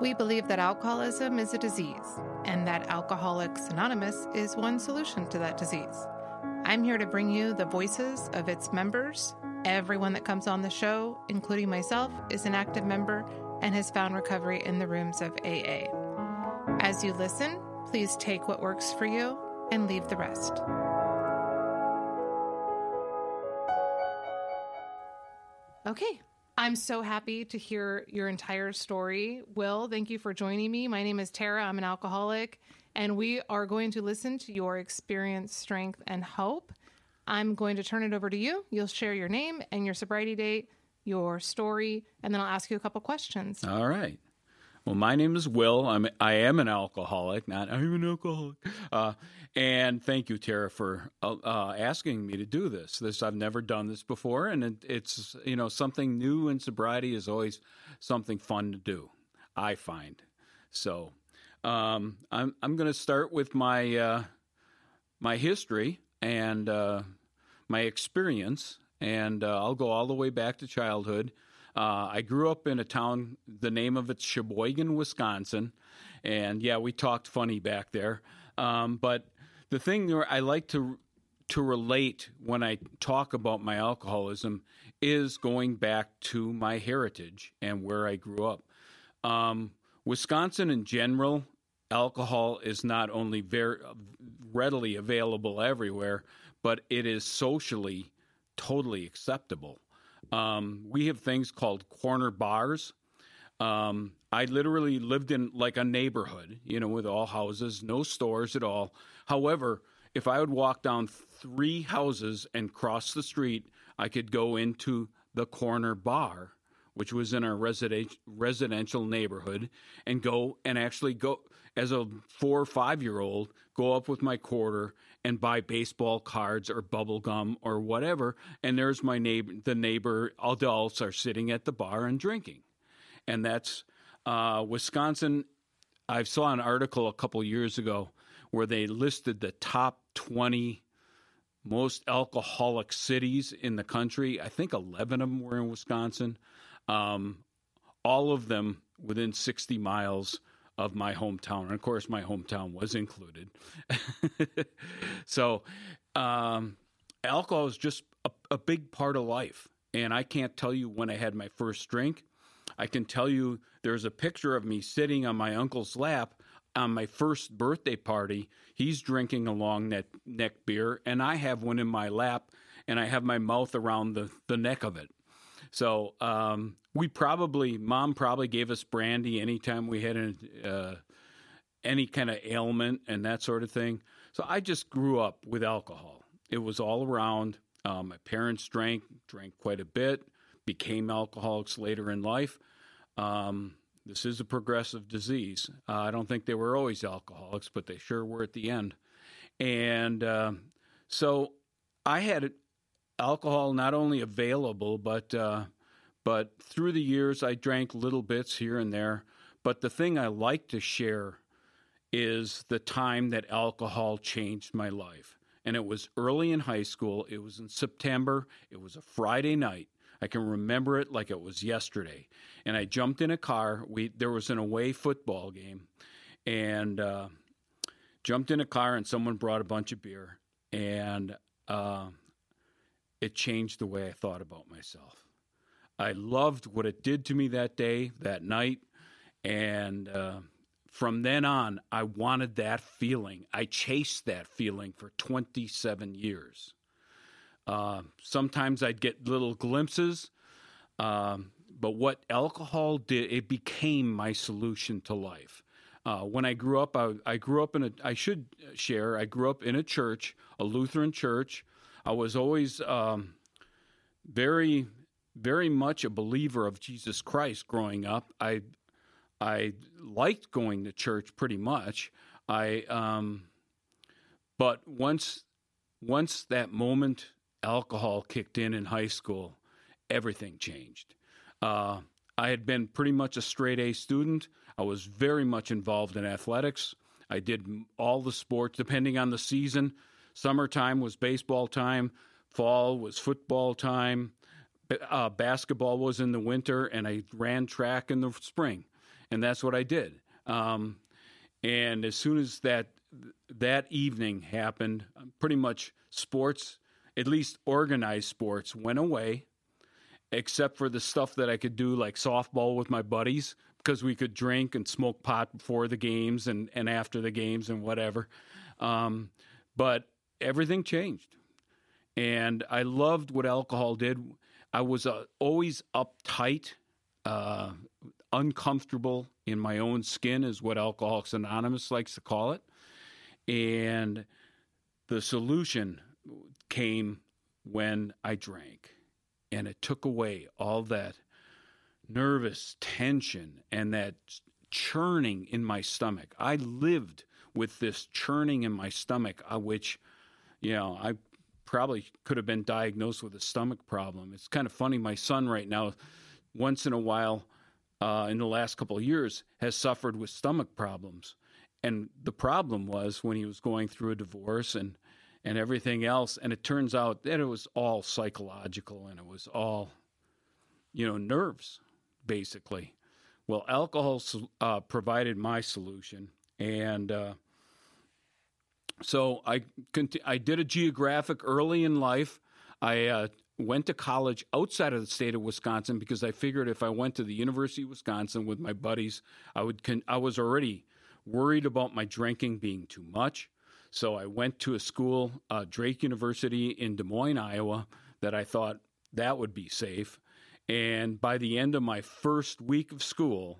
We believe that alcoholism is a disease and that Alcoholics Anonymous is one solution to that disease. I'm here to bring you the voices of its members. Everyone that comes on the show, including myself, is an active member and has found recovery in the rooms of AA. As you listen, please take what works for you and leave the rest. Okay, I'm so happy to hear your entire story. Will, thank you for joining me. My name is Tara. I'm an alcoholic, and we are going to listen to your experience, strength, and hope. I'm going to turn it over to you. You'll share your name and your sobriety date, your story, and then I'll ask you a couple questions. All right. Well, my name is Will. I'm I am an alcoholic, not I'm an alcoholic. Uh, and thank you, Tara, for uh, uh, asking me to do this. This I've never done this before, and it, it's you know something new in sobriety is always something fun to do. I find so. Um, I'm I'm going to start with my uh, my history and uh, my experience, and I'll go all the way back to childhood. Uh, I grew up in a town, the name of it's Sheboygan, Wisconsin. And yeah, we talked funny back there. Um, but the thing I like to to relate when I talk about my alcoholism is going back to my heritage and where I grew up. Um, Wisconsin in general, alcohol is not only very readily available everywhere, but it is socially totally acceptable. Um, we have things called corner bars. Um, I literally lived in like a neighborhood, you know, with all houses, no stores at all. However, if I would walk down three houses and cross the street, I could go into the corner bar, which was in our resident, residential neighborhood, and go and actually go as a four or five year old, go up with my quarter and buy baseball cards or bubble gum or whatever. And there's my neighbor, the neighbor adults are sitting at the bar and drinking. And that's uh, Wisconsin. I saw an article a couple years ago where they listed the top 20 most alcoholic cities in the country. I think 11 of them were in Wisconsin. Um, all of them within 60 miles of my hometown. And of course, my hometown was included. so, um, alcohol is just a, a big part of life. And I can't tell you when I had my first drink. I can tell you there's a picture of me sitting on my uncle's lap on my first birthday party. He's drinking a long neck, neck beer, and I have one in my lap, and I have my mouth around the, the neck of it. So um, we probably, mom probably gave us brandy anytime we had an, uh, any kind of ailment and that sort of thing. So I just grew up with alcohol. It was all around. Um, my parents drank, drank quite a bit, became alcoholics later in life. Um, this is a progressive disease. Uh, I don't think they were always alcoholics, but they sure were at the end. And uh, so I had alcohol not only available, but uh, but through the years I drank little bits here and there. But the thing I like to share is the time that alcohol changed my life. And it was early in high school. It was in September. It was a Friday night. I can remember it like it was yesterday. And I jumped in a car. We there was an away football game, and uh, jumped in a car, and someone brought a bunch of beer, and uh, it changed the way I thought about myself. I loved what it did to me that day, that night. And uh, from then on, I wanted that feeling. I chased that feeling for 27 years. Uh, sometimes I'd get little glimpses, um, but what alcohol did, it became my solution to life. Uh, when I grew up, I, I, grew up in a, I should share, I grew up in a church, a Lutheran church. I was always um, very, very much a believer of Jesus Christ growing up. I, I liked going to church pretty much. I, um, but once, once that moment alcohol kicked in in high school, everything changed. Uh, I had been pretty much a straight A student. I was very much involved in athletics. I did all the sports, depending on the season. Summertime was baseball time, fall was football time, uh, basketball was in the winter, and I ran track in the spring. and that's what I did. Um, and as soon as that that evening happened, pretty much sports, at least organized sports, went away, except for the stuff that I could do like softball with my buddies because we could drink and smoke pot before the games and, and after the games and whatever. Um, but everything changed. And I loved what alcohol did. I was uh, always uptight, uh, uncomfortable in my own skin, is what Alcoholics Anonymous likes to call it. And the solution came when I drank, and it took away all that nervous tension and that churning in my stomach. I lived with this churning in my stomach, uh, which, you know, I probably could have been diagnosed with a stomach problem. It's kind of funny. My son, right now, once in a while, uh, in the last couple of years, has suffered with stomach problems. And the problem was when he was going through a divorce and and everything else. And it turns out that it was all psychological and it was all, you know, nerves, basically. Well, alcohol uh, provided my solution, and uh, so I conti- I did a geographic early in life. I uh, went to college outside of the state of Wisconsin because I figured if I went to the University of Wisconsin with my buddies, I would. Con- I was already worried about my drinking being too much, so I went to a school, uh, Drake University in Des Moines, Iowa, that I thought that would be safe. And by the end of my first week of school,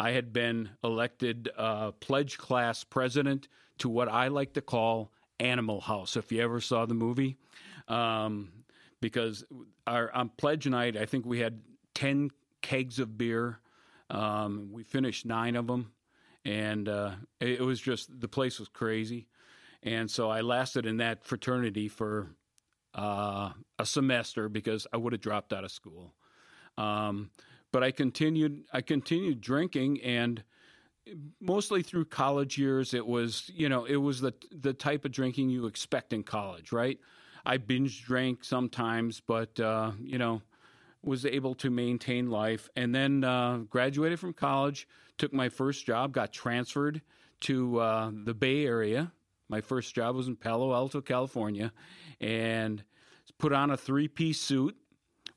I had been elected uh, pledge class president to what I like to call Animal House. If you ever saw the movie, um, because our on pledge night, I think we had ten kegs of beer. Um, we finished nine of them, and uh, it, it was just the place was crazy. And so I lasted in that fraternity for uh, a semester because I would have dropped out of school. Um, but I continued. I continued drinking, and mostly through college years, it was you know it was the the type of drinking you expect in college, right? I binge drank sometimes, but uh, you know was able to maintain life, and then uh, graduated from college, took my first job, got transferred to uh, the Bay Area. My first job was in Palo Alto, California, and put on a three piece suit,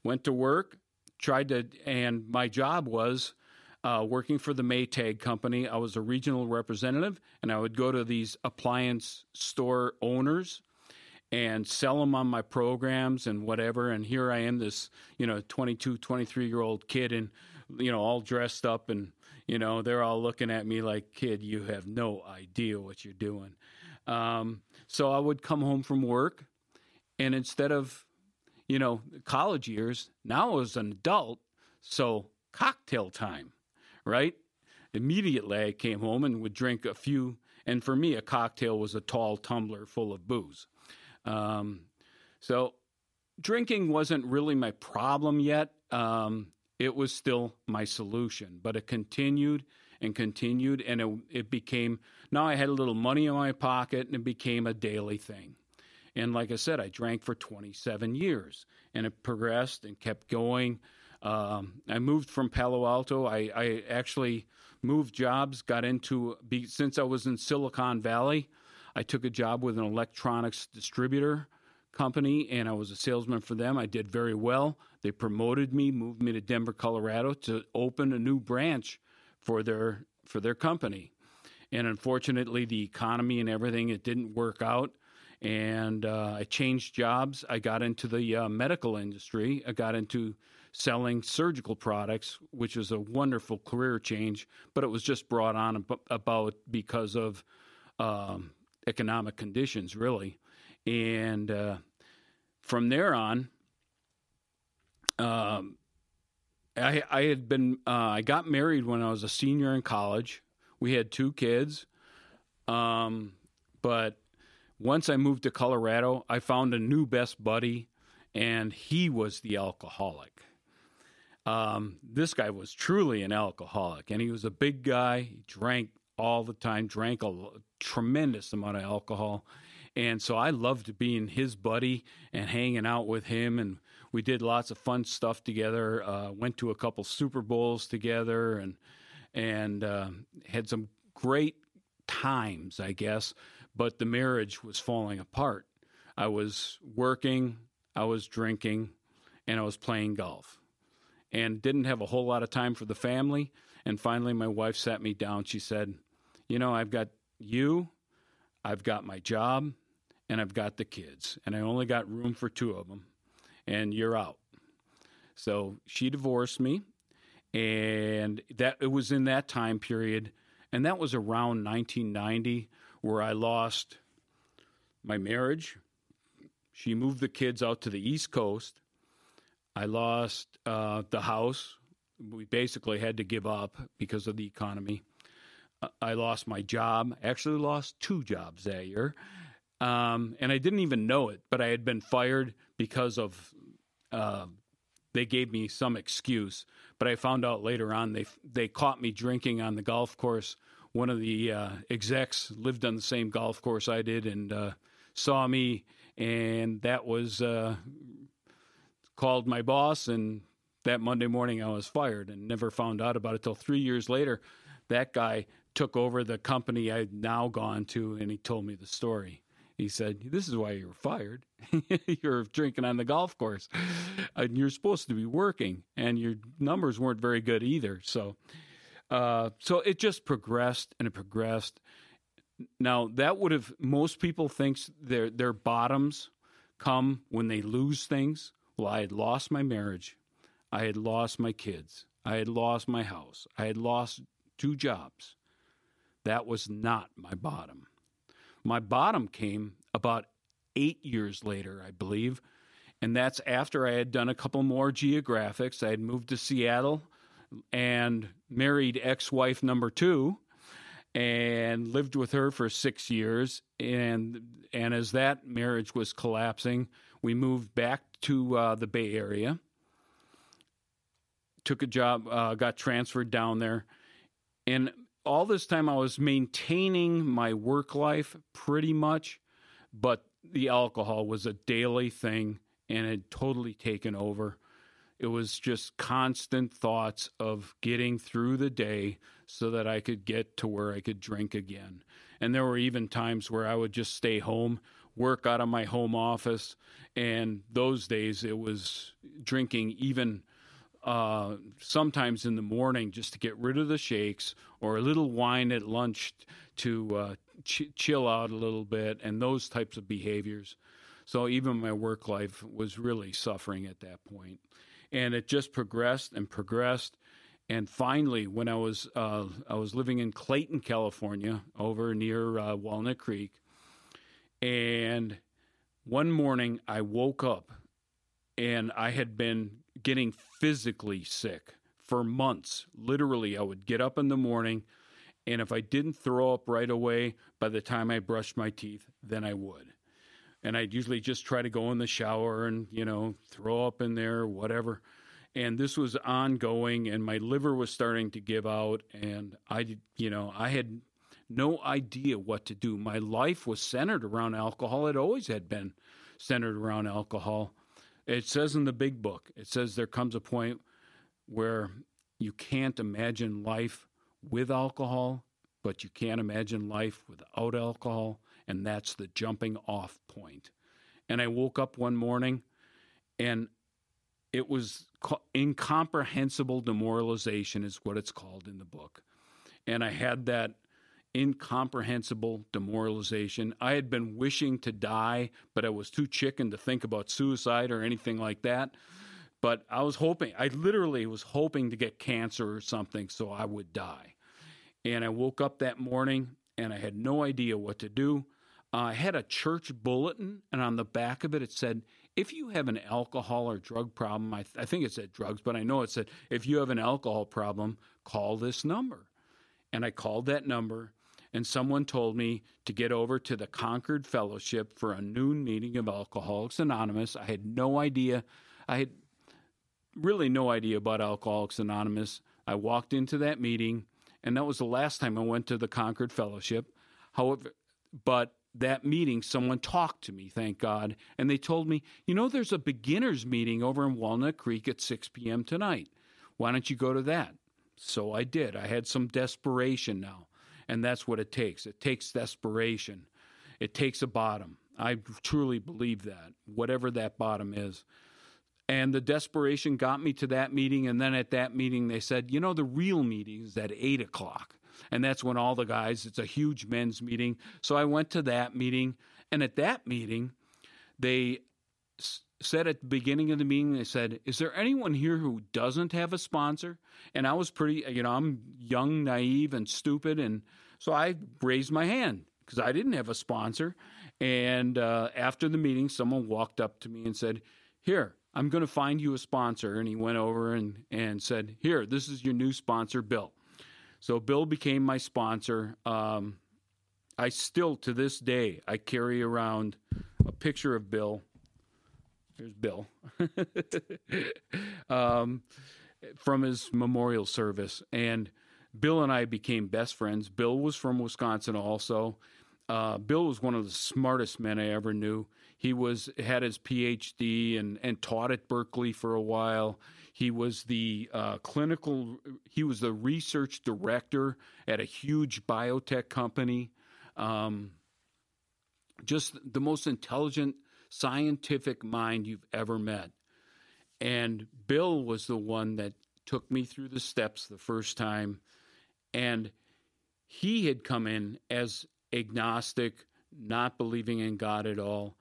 went to work, tried to, and my job was uh, working for the Maytag company. I was a regional representative, and I would go to these appliance store owners and sell them on my programs and whatever. And here I am, this, you know, 22, 23 year old kid, and, you know, all dressed up, and, you know, they're all looking at me like, kid, you have no idea what you're doing. Um, so I would come home from work, and instead of you know, college years. Now as an adult, so cocktail time, right? Immediately I came home and would drink a few, and for me, a cocktail was a tall tumbler full of booze. Um, so drinking wasn't really my problem yet. Um, it was still my solution, but it continued and continued, and it, it became now I had a little money in my pocket, and it became a daily thing. And like I said, I drank for 27 years and it progressed and kept going. Um, I moved from Palo Alto. I, I, actually moved jobs, got into, since I was in Silicon Valley, I took a job with an electronics distributor company and I was a salesman for them. I did very well. They promoted me, moved me to Denver, Colorado to open a new branch for their for their company. And unfortunately, the economy and everything it didn't work out and uh, I changed jobs. I got into the uh, medical industry. I got into selling surgical products, which was a wonderful career change, but it was just brought on about because of um, economic conditions, really. And uh, from there on, um, I, I, had been, uh, I got married when I was a senior in college. We had two kids. Um, but once I moved to Colorado, I found a new best buddy, and he was the alcoholic. Um, this guy was truly an alcoholic, and he was a big guy. He drank all the time, drank a tremendous amount of alcohol. And so I loved being his buddy and hanging out with him. And we did lots of fun stuff together. Uh, went to a couple Super Bowls together, and and uh, had some great times, I guess. But the marriage was falling apart. I was working, I was drinking, and I was playing golf, and didn't have a whole lot of time for the family. And finally, my wife sat me down. She said, "You know, I've got you, I've got my job, and I've got the kids, and I only got room for two of them, and you're out." So she divorced me, and that it was in that time period, and that was around 1990 where I lost my marriage. She moved the kids out to the East Coast. I lost uh, the house. We basically had to give up because of the economy. Uh, I lost my job. Actually, lost two jobs that year. Um, and I didn't even know it, but I had been fired because of uh, they gave me some excuse. But I found out later on they they caught me drinking on the golf course. One of the uh, execs lived on the same golf course I did and uh, saw me, and that was uh, called my boss. And that Monday morning, I was fired and never found out about it till three years later. That guy took over the company I'd now gone to, and he told me the story. He said, This is why you were fired. you're drinking on the golf course. And you're supposed to be working, and your numbers weren't very good either. So, uh, so it just progressed and it progressed. Now, that would have, most people thinks their, their bottoms come when they lose things. Well, I had lost my marriage. I had lost my kids. I had lost my house. I had lost two jobs. That was not my bottom. My bottom came about eight years later, I believe. And that's after I had done a couple more geographics. I had moved to Seattle and married ex wife number two and lived with her for six years. And, and as that marriage was collapsing, we moved back to uh, the Bay Area, took a job, uh, got transferred down there. And all this time I was maintaining my work life pretty much, but the alcohol was a daily thing and had totally taken over. It was just constant thoughts of getting through the day so that I could get to where I could drink again. And there were even times where I would just stay home, work out of my home office. And those days it was drinking even uh, sometimes in the morning just to get rid of the shakes, or a little wine at lunch to uh, ch- chill out a little bit, and those types of behaviors. So even my work life was really suffering at that point, and it just progressed and progressed. And finally, when I was uh, I was living in Clayton, California, over near uh, Walnut Creek, and one morning I woke up and I had been getting physically sick for months. Literally, I would get up in the morning, and if I didn't throw up right away by the time I brushed my teeth, then I would. And I'd usually just try to go in the shower and, you know, throw up in there, whatever. And this was ongoing, and my liver was starting to give out. And I, you know, I had no idea what to do. My life was centered around alcohol. It always had been centered around alcohol. It says in the big book, it says there comes a point where you can't imagine life with alcohol, but you can't imagine life without alcohol, and that's the jumping off point. And I woke up one morning and it was incomprehensible demoralization, is what it's called in the book. And I had that incomprehensible demoralization. I had been wishing to die, but I was too chicken to think about suicide or anything like that. But I was hoping, I literally was hoping to get cancer or something so I would die. And I woke up that morning and I had no idea what to do. Uh, I had a church bulletin, and on the back of it, it said, if you have an alcohol or drug problem, I, th- I think it said drugs, but I know it said, if you have an alcohol problem, call this number. And I called that number and someone told me to get over to the Concord Fellowship for a noon meeting of Alcoholics Anonymous. I had no idea. I had really no idea about Alcoholics Anonymous. I walked into that meeting, and that was the last time I went to the Concord Fellowship. However, but that meeting, someone talked to me, thank God, and they told me, you know, there's a beginners meeting over in Walnut Creek at 6 p.m. tonight. Why don't you go to that? So I did. I had some desperation now. And that's what it takes. It takes desperation. It takes a bottom. I truly believe that, whatever that bottom is. And the desperation got me to that meeting. And then at that meeting, they said, you know, the real meeting is at eight o'clock. And that's when all the guys, it's a huge men's meeting. So I went to that meeting. And at that meeting, they said at the beginning of the meeting, they said, Is there anyone here who doesn't have a sponsor? And I was pretty, you know, I'm young, naive, and stupid. And so I raised my hand because I didn't have a sponsor. And uh, after the meeting, someone walked up to me and said, Here, I'm going to find you a sponsor. And he went over and, and said, Here, this is your new sponsor, Bill. So Bill became my sponsor. Um, I still, to this day, I carry around a picture of Bill Here's Bill um, from his memorial service. And Bill and I became best friends. Bill was from Wisconsin also. Uh, Bill was one of the smartest men I ever knew. He was had his PhD and, and taught at Berkeley for a while. He was the uh, clinical. He was the research director at a huge biotech company. Um, just the most intelligent scientific mind you've ever met. And Bill was the one that took me through the steps the first time. And he had come in as agnostic, not believing in God at all.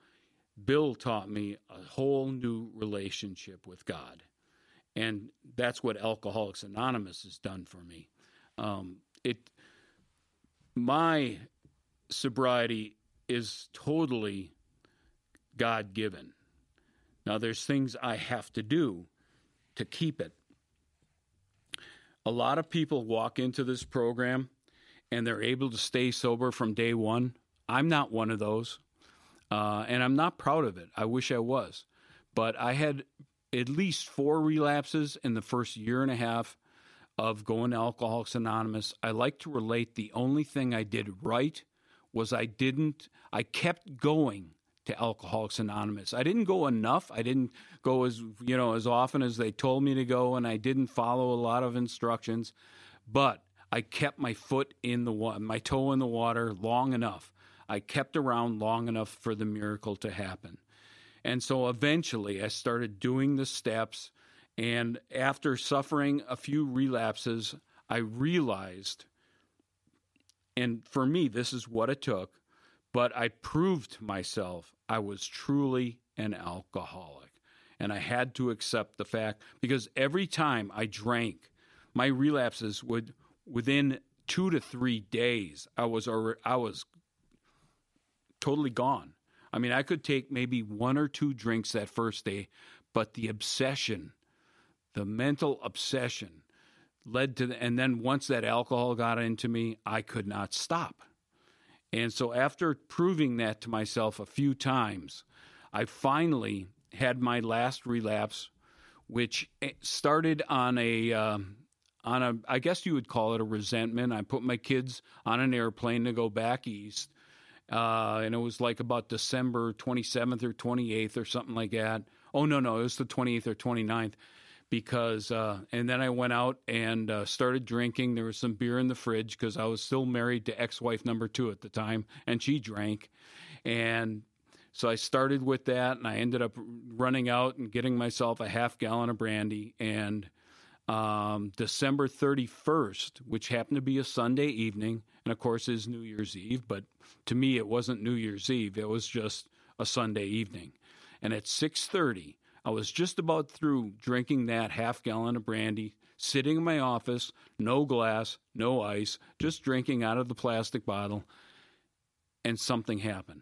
Bill taught me a whole new relationship with God. And that's what Alcoholics Anonymous has done for me. Um, it, my sobriety is totally God given. Now, there's things I have to do to keep it. A lot of people walk into this program and they're able to stay sober from day one. I'm not one of those. Uh, and I'm not proud of it. I wish I was. But I had at least four relapses in the first year and a half of going to Alcoholics Anonymous. I like to relate the only thing I did right was I didn't, I kept going to Alcoholics Anonymous. I didn't go enough. I didn't go as you know as often as they told me to go, and I didn't follow a lot of instructions. But I kept my foot in the water, my toe in the water long enough. I kept around long enough for the miracle to happen. And so eventually I started doing the steps. And after suffering a few relapses, I realized, and for me, this is what it took but I proved to myself I was truly an alcoholic. And I had to accept the fact because every time I drank, my relapses would within two to three days, I was I was totally gone. I mean, I could take maybe one or two drinks that first day, but the obsession, the mental obsession, led to, the, and then once that alcohol got into me, I could not stop. And so, after proving that to myself a few times, I finally had my last relapse, which eh, started on a um, on a I guess you would call it a resentment. I put my kids on an airplane to go back east, uh, and it was like about December 27th or 28th or something like that. Oh no, no, it was the 28th or 29th because uh, and then I went out and uh, started drinking. There was some beer in the fridge because I was still married to ex-wife number two at the time, and she drank, and so I started with that, and I ended up running out and getting myself a half gallon of brandy. And um, December 31st, which happened to be a Sunday evening, and of course is New Year's Eve, but to me it wasn't New Year's Eve; it was just a Sunday evening. And at 6:30, I was just about through drinking that half gallon of brandy, sitting in my office, no glass, no ice, just drinking out of the plastic bottle, and something happened.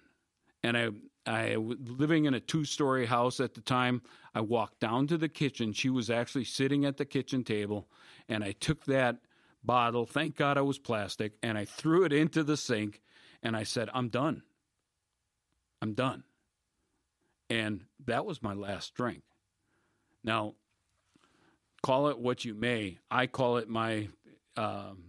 And I, I was living in a two-story house at the time. I walked down to the kitchen. She was actually sitting at the kitchen table, and I took that bottle. Thank God I was plastic, and I threw it into the sink, and I said, "I'm done. I'm done." And that was my last drink. Now, call it what you may. I call it my um,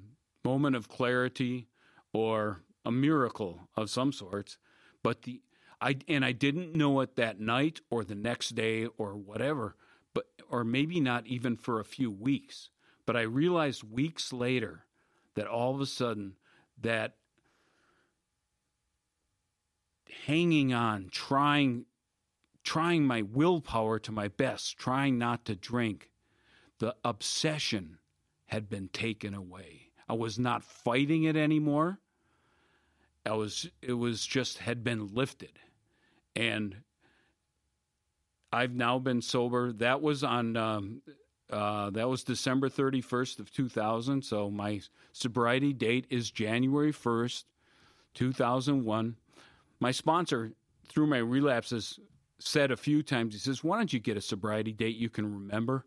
moment of clarity or a miracle of some sorts. But the I and I didn't know it that night or the next day or whatever, but or maybe not even for a few weeks. But I realized weeks later that all of a sudden that hanging on, trying trying my willpower to my best, trying not to drink, the obsession had been taken away. I was not fighting it anymore. I was it was just had been lifted. And I've now been sober. That was on um, uh, that was December 31st of 2000. So my sobriety date is January 1st, 2001. My sponsor, through my relapses, said a few times, he says, Why don't you get a sobriety date you can remember?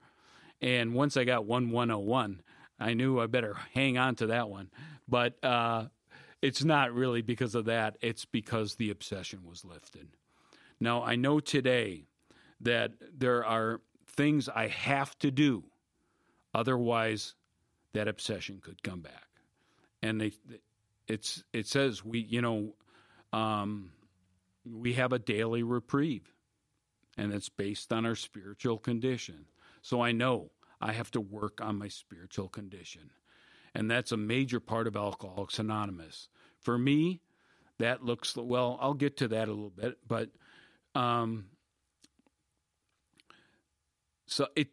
And once I got 1101, I knew I better hang on to that one. But uh, it's not really because of that, it's because the obsession was lifted. Now, I know today that there are things I have to do. Otherwise, that obsession could come back. And they, it's it says we you know um, we have a daily reprieve, and it's based on our spiritual condition. So I know I have to work on my spiritual condition, and that's a major part of Alcoholics Anonymous. For me, that looks well. I'll get to that a little bit, but um, so it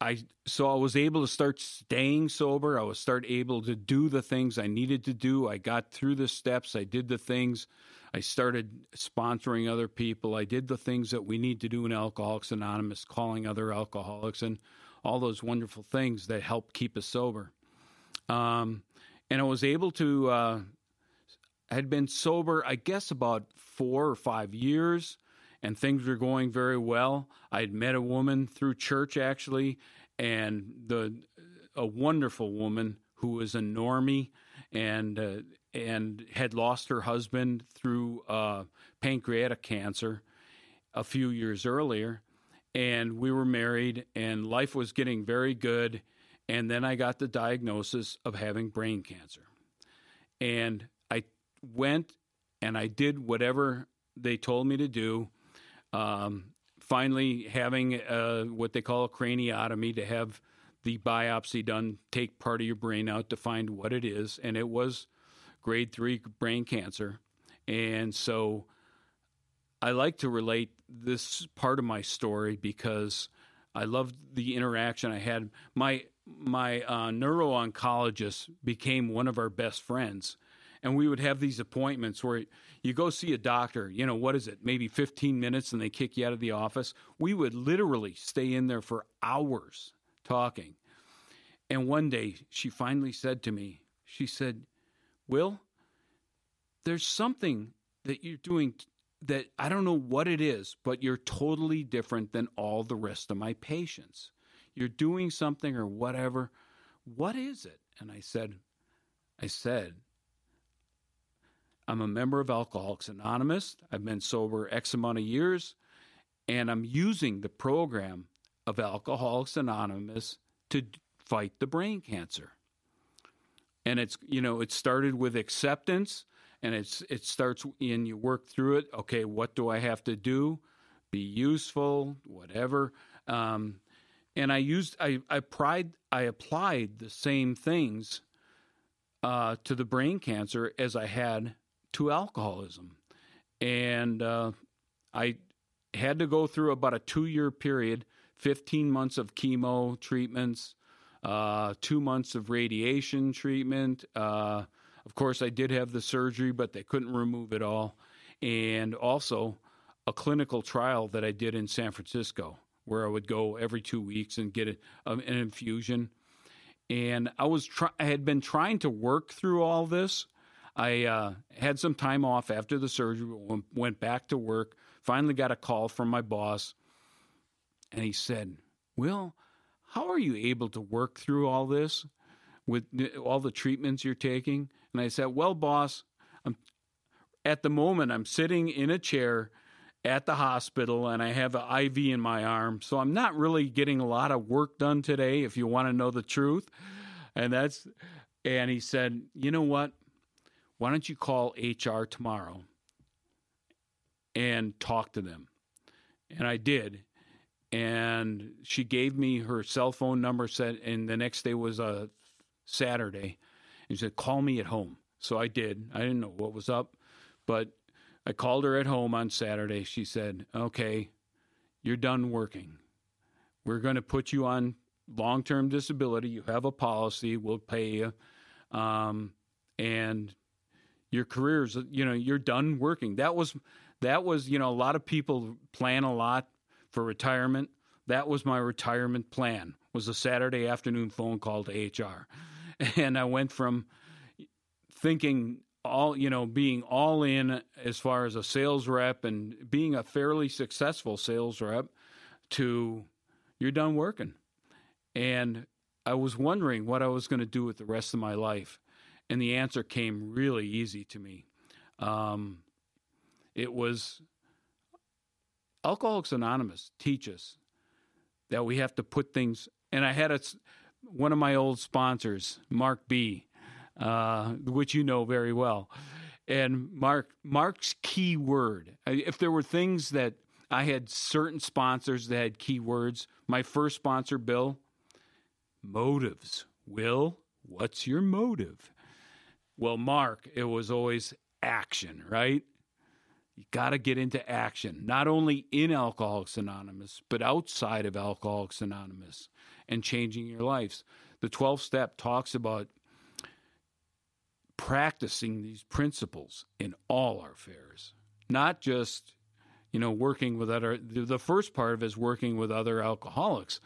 I so I was able to start staying sober. I was start able to do the things I needed to do. I got through the steps. I did the things. I started sponsoring other people. I did the things that we need to do in Alcoholics Anonymous, calling other alcoholics, and all those wonderful things that help keep us sober. Um, and I was able to. Uh, had been sober, I guess, about four or five years and things were going very well. I had met a woman through church actually, and the a wonderful woman who was a normie and uh, and had lost her husband through uh, pancreatic cancer a few years earlier, and we were married, and life was getting very good. And then I got the diagnosis of having brain cancer. And I went and I did whatever they told me to do. Um, finally, having uh, what they call a craniotomy to have the biopsy done, take part of your brain out to find what it is, and it was grade three brain cancer. And so I like to relate this part of my story because I loved the interaction I had. My my uh, neuro oncologist became one of our best friends, and we would have these appointments where you go see a doctor, you know, what is it, maybe 15 minutes and they kick you out of the office. We would literally stay in there for hours talking. And one day she finally said to me, she said, Will, there's something that you're doing that I don't know what it is, but you're totally different than all the rest of my patients. You're doing something or whatever. What is it? And I said, I said, I'm a member of Alcoholics Anonymous. I've been sober X amount of years, and I'm using the program of Alcoholics Anonymous to fight the brain cancer. And it's you know it started with acceptance, and it's it starts and you work through it. Okay, what do I have to do? Be useful, whatever. Um, and I used I I pride I applied the same things uh, to the brain cancer as I had to alcoholism. And uh, I had to go through about a two year period 15 months of chemo treatments, uh, two months of radiation treatment. Uh, of course, I did have the surgery, but they couldn't remove it all. And also a clinical trial that I did in San Francisco, where I would go every two weeks and get a, um, an infusion. And I was try- I had been trying to work through all this I uh, had some time off after the surgery, went back to work, finally got a call from my boss, and he said, Will, how are you able to work through all this with all the treatments you're taking? And I said, Well, boss, I'm, at the moment, I'm sitting in a chair at the hospital and I have an IV in my arm. So I'm not really getting a lot of work done today, if you want to know the truth. And that's, and he said, You know what? Why don't you call HR tomorrow and talk to them? And I did. and she gave me her cell phone number. Said, and the next day was a Saturday, and she said, "Call me at home." So I did. I didn't know what was up, but I called her at home on Saturday. She said, "Okay, you're done working. We're going to put you on long term disability. You have a policy. We'll pay you. Um, and your career's, uh, you know, you're done working. That was, that was, you know, a lot of people plan a lot for retirement. That was my retirement plan was a Saturday afternoon phone call to HR. And I went from thinking all, you know, being all in as far as a sales rep and being a fairly successful sales rep to you're done working. And I was wondering what I was going to do with the rest of my life. And the answer came really easy to me. Um, it was Alcoholics Anonymous teach us that we have to put things. And I had a, one of my old sponsors, Mark B, uh, which you know very well. And Mark Mark's key word. If there were things that I had certain sponsors that had keywords. My first sponsor, Bill, motives. Will, what's your motive? Well, Mark, it was always action, right? You got to get into action, not only in Alcoholics Anonymous, but outside of Alcoholics Anonymous and changing your lives. The 12 step talks about practicing these principles in all our affairs, not just you know, working with other, the first part of it is working with other alcoholics.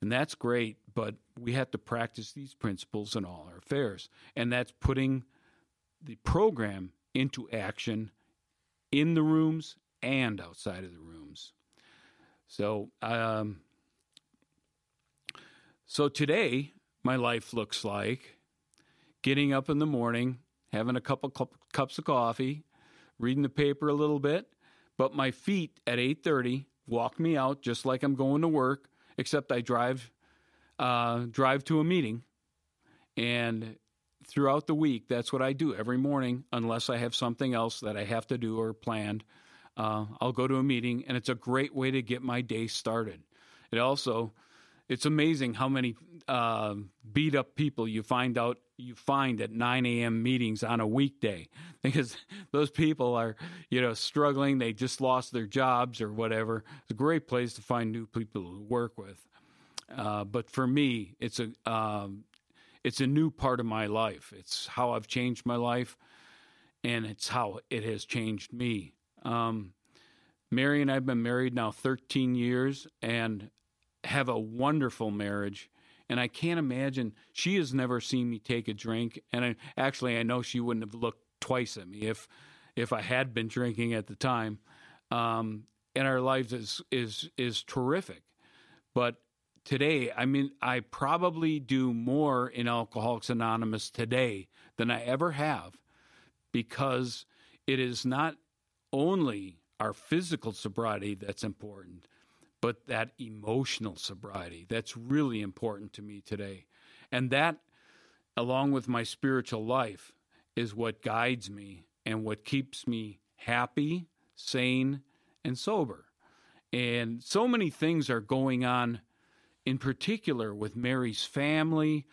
And that's great, but we have to practice these principles in all our affairs. And that's putting the program into action in the rooms and outside of the rooms. So, um, so today, my life looks like getting up in the morning, having a couple cups of coffee, reading the paper a little bit, but my feet at 8:30 walk me out just like I'm going to work, except I drive uh, drive to a meeting. And throughout the week, that's what I do every morning, unless I have something else that I have to do or planned. Uh, I'll go to a meeting, and it's a great way to get my day started. It also, it's amazing how many uh, beat up people you find out you find at 9 a.m. meetings on a weekday because those people are, you know, struggling. They just lost their jobs or whatever. It's a great place to find new people to work with. Uh, but for me, it's a um, it's a new part of my life. It's how I've changed my life, and it's how it has changed me. Um, Mary and I've been married now 13 years and have a wonderful marriage and I can't imagine she has never seen me take a drink. And I, actually, I know she wouldn't have looked twice at me if if I had been drinking at the time. Um, and our lives is is is terrific, but today, I mean, I probably do more in Alcoholics Anonymous today than I ever have, because it is not only our physical sobriety that's important, but that emotional sobriety that's really important to me today. And that along with my spiritual life is what guides me and what keeps me happy sane and sober. And so many things are going on in particular with mary's family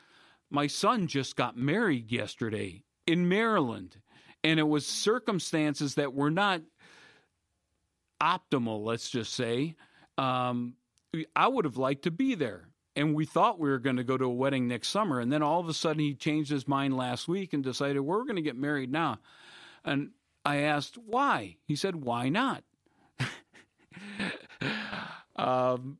my son just got married yesterday in maryland and it was circumstances that were not optimal let's just say um, I would have liked to be there. And we thought we were going to go to a wedding next summer. And then all of a sudden he changed his mind last week and decided we're going to get married now. And I asked why. He said, why not? um,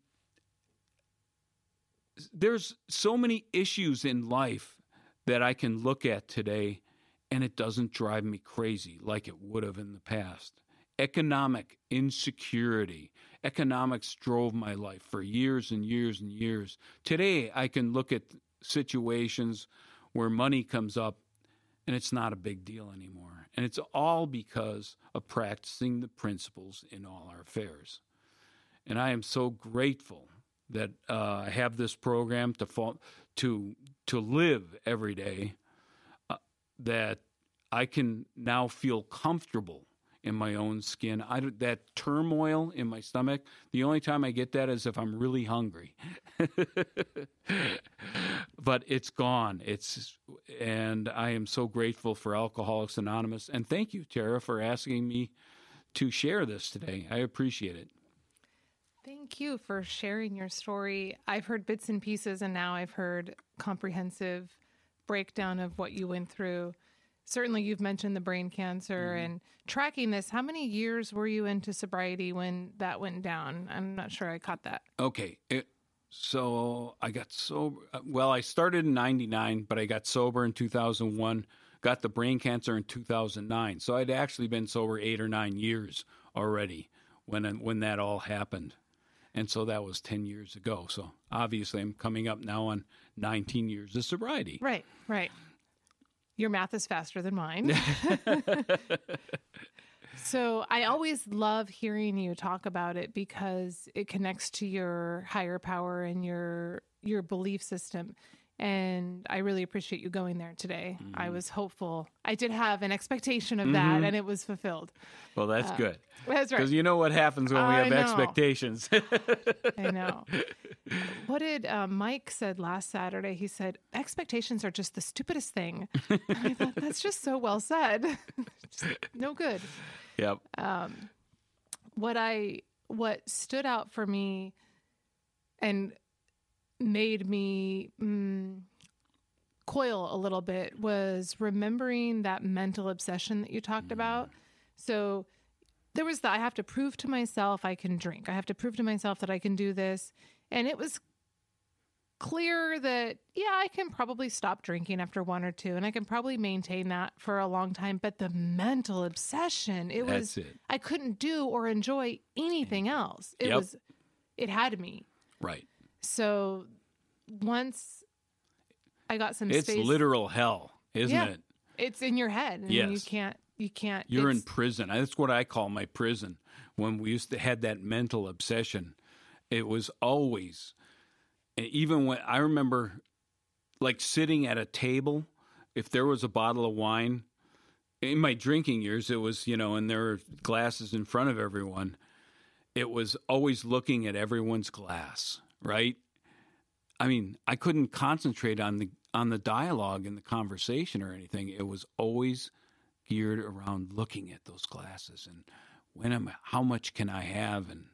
there's so many issues in life that I can look at today and it doesn't drive me crazy like it would have in the past. Economic insecurity, economics drove my life for years and years and years. Today, I can look at situations where money comes up and it's not a big deal anymore. And it's all because of practicing the principles in all our affairs. And I am so grateful that uh, have this program to fall, to to live every day. Uh, that I can now feel comfortable in my own skin. I that turmoil in my stomach. The only time I get that is if I'm really hungry. but it's gone. It's and I am so grateful for Alcoholics Anonymous and thank you Tara for asking me to share this today. I appreciate it. Thank you for sharing your story. I've heard bits and pieces, and now I've heard comprehensive breakdown of what you went through. Certainly, you've mentioned the brain cancer mm-hmm. and tracking this. How many years were you into sobriety when that went down? I'm not sure I caught that. Okay. It, so I got sober. Well, I started in 99, but I got sober in 2001, got the brain cancer in 2009. So I'd actually been sober eight or nine years already when, when that all happened. And so that was 10 years ago. So obviously I'm coming up now on 19 years of sobriety. Right, right. Your math is faster than mine. so I always love hearing you talk about it because it connects to your higher power and your your belief system. And I really appreciate you going there today. I mm-hmm. was hopeful. I did have an expectation of that mm-hmm. and it was fulfilled. Well, that's uh, good. That's right. Because you know what happens when we I have know. expectations. I know. what did uh, Mike said last Saturday? He said expectations are just the stupidest thing. And I thought that's just so well said. No good. yep. Um, what I what stood out for me and made me mm, coil a little bit was remembering that mental obsession that you talked about. So there was the I have to prove to myself I can drink. I have to prove to myself that I can do this. And it was clear that yeah, I can probably stop drinking after one or two and I can probably maintain that for a long time, but the mental obsession, it was, it. I couldn't do or enjoy anything else. It Yep. was it had me. Right. So once I got some It's space literal hell, isn't Yeah. it? it's in your head and you can't you can't You're in prison. That's what I call my prison. When we used to had that mental obsession, it was always, even when I remember, like sitting at a table, if there was a bottle of wine, in my drinking years, it was you know, and there were glasses in front of everyone. It was always looking at everyone's glass, right? I mean, I couldn't concentrate on the on the dialogue and the conversation or anything. It was always geared around looking at those glasses and when am I, how much can I have and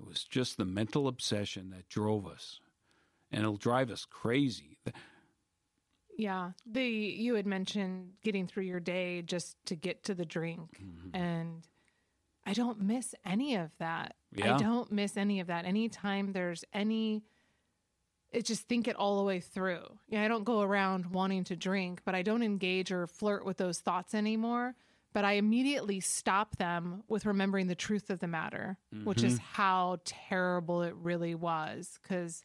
it was just the mental obsession that drove us and it'll drive us crazy. Yeah. The you had mentioned getting through your day just to get to the drink Mm-hmm. and I don't miss any of that. Yeah. I don't miss any of that. Anytime there's any it just think it all the way through. Yeah, I don't go around wanting to drink, but I don't engage or flirt with those thoughts anymore. But I immediately stop them with remembering the truth of the matter, which is mm-hmm. how terrible it really was. Because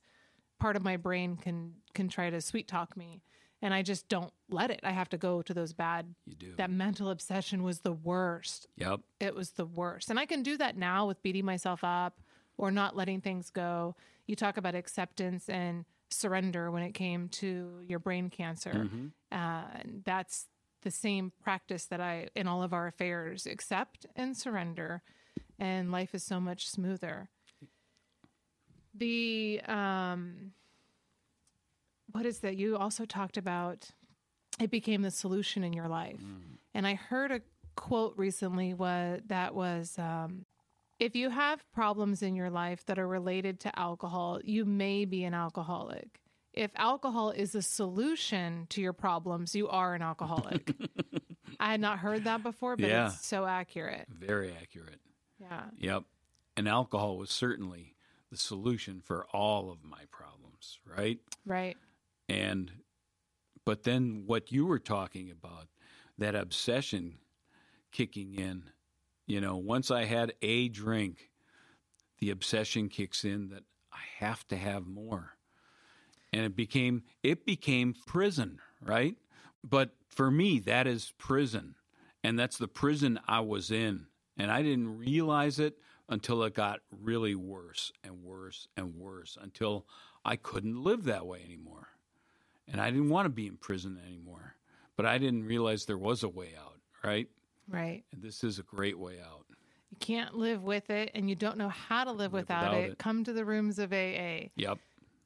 part of my brain can can try to sweet talk me, and I just don't let it. I have to go to those bad. You do. That mental obsession was the worst Yep. it was the worst. And I can do that now with beating myself up or not letting things go. You talk about acceptance and surrender when it came to your brain cancer. Uh, and that's the same practice that I, in all of our affairs, accept and surrender. And life is so much smoother. The, um, what is that? You also talked about it became the solution in your life. And I heard a quote recently was that was um, if you have problems in your life that are related to alcohol, you may be an alcoholic. If alcohol is a solution to your problems, you are an alcoholic. I had not heard that before, but Yeah. it's so accurate. Very accurate. Yeah. Yep. And alcohol was certainly the solution for all of my problems, right? Right. And but then what you were talking about, that obsession kicking in, you know, once I had a drink, the obsession kicks in that I have to have more. And it became it became prison, right? But for me that is prison. And that's the prison I was in. And I didn't realize it until it got really worse and worse and worse until I couldn't live that way anymore. And I didn't want to be in prison anymore. But I didn't realize there was a way out, right? Right. And this is a great way out. You can't live with it and you don't know how to live, Live without, without it. it. Come to the rooms of AA. Yep.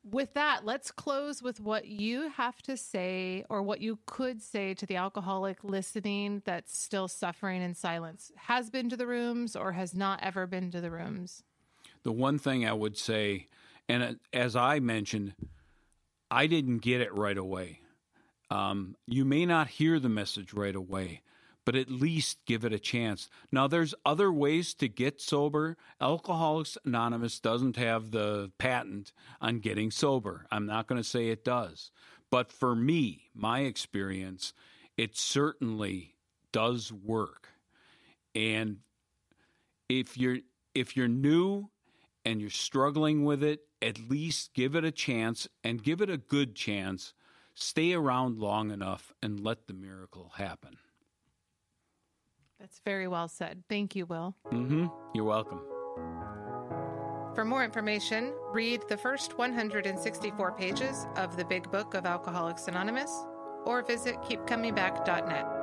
With that, let's close with what you have to say or what you could say to the alcoholic listening that's still suffering in silence, has been to the rooms or has not ever been to the rooms. The one thing I would say, and uh, as I mentioned, I didn't get it right away. Um, you may not hear the message right away, but at least give it a chance. Now, there's other ways to get sober. Alcoholics Anonymous doesn't have the patent on getting sober. I'm not going to say it does. But for me, my experience, it certainly does work. And if you're if you're new and you're struggling with it, at least give it a chance and give it a good chance. Stay around long enough and let the miracle happen. That's very well said. Thank you, Will. Mm-hmm. You're welcome. For more information, read the first 164 pages of the Big Book of Alcoholics Anonymous or visit keepcomingback.net.